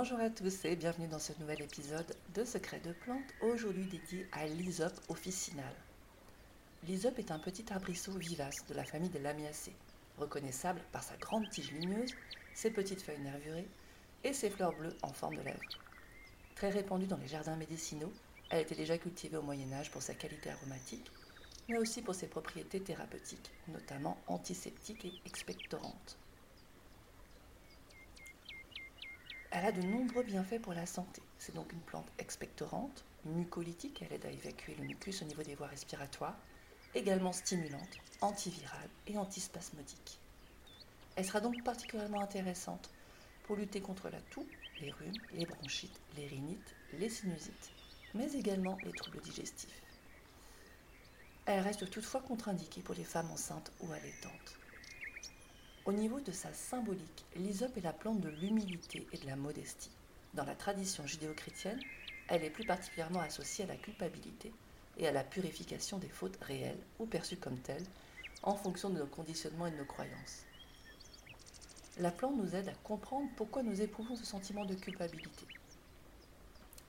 Bonjour à tous et bienvenue dans ce nouvel épisode de Secrets de plantes, aujourd'hui dédié à l'Hysope officinale. L'Hysope est un petit arbrisseau vivace de la famille des Lamiacées, reconnaissable par sa grande tige ligneuse, ses petites feuilles nervurées et ses fleurs bleues en forme de lèvres. Très répandue dans les jardins médicinaux, elle était déjà cultivée au Moyen Âge pour sa qualité aromatique, mais aussi pour ses propriétés thérapeutiques, notamment antiseptiques et expectorantes. Elle a de nombreux bienfaits pour la santé. C'est donc une plante expectorante, mucolytique, elle aide à évacuer le mucus au niveau des voies respiratoires, également stimulante, antivirale et antispasmodique. Elle sera donc particulièrement intéressante pour lutter contre la toux, les rhumes, les bronchites, les rhinites, les sinusites, mais également les troubles digestifs. Elle reste toutefois contre-indiquée pour les femmes enceintes ou allaitantes. Au niveau de sa symbolique, l'hysope est la plante de l'humilité et de la modestie. Dans la tradition judéo-chrétienne, elle est plus particulièrement associée à la culpabilité et à la purification des fautes réelles ou perçues comme telles, en fonction de nos conditionnements et de nos croyances. La plante nous aide à comprendre pourquoi nous éprouvons ce sentiment de culpabilité.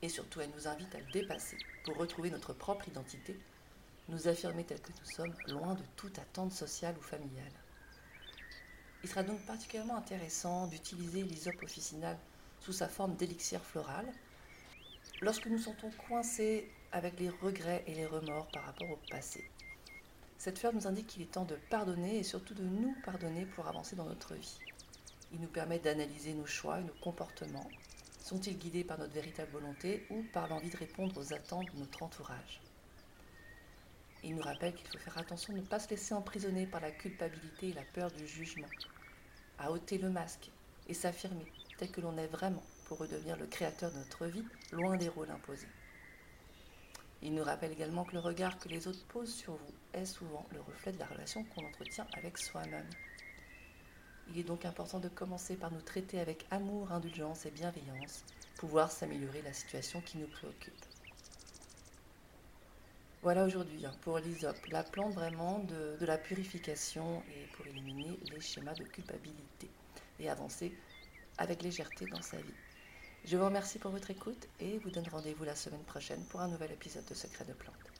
Et surtout, elle nous invite à le dépasser pour retrouver notre propre identité, nous affirmer tel que nous sommes, loin de toute attente sociale ou familiale. Il sera donc particulièrement intéressant d'utiliser l'hysope officinale sous sa forme d'élixir floral lorsque nous sentons coincés avec les regrets et les remords par rapport au passé. Cette fleur nous indique qu'il est temps de pardonner et surtout de nous pardonner pour avancer dans notre vie. Il nous permet d'analyser nos choix et nos comportements. Sont-ils guidés par notre véritable volonté ou par l'envie de répondre aux attentes de notre entourage? Il nous rappelle qu'il faut faire attention de ne pas se laisser emprisonner par la culpabilité et la peur du jugement, à ôter le masque et s'affirmer tel que l'on est vraiment pour redevenir le créateur de notre vie, loin des rôles imposés. Il nous rappelle également que le regard que les autres posent sur vous est souvent le reflet de la relation qu'on entretient avec soi-même. Il est donc important de commencer par nous traiter avec amour, indulgence et bienveillance, pouvoir s'améliorer la situation qui nous préoccupe. Voilà aujourd'hui hein, pour l'hysope, la plante vraiment de, de, la purification et pour éliminer les schémas de culpabilité et avancer avec légèreté dans sa vie. Je vous remercie pour votre écoute et vous donne rendez-vous la semaine prochaine pour un nouvel épisode de Secrets de plantes.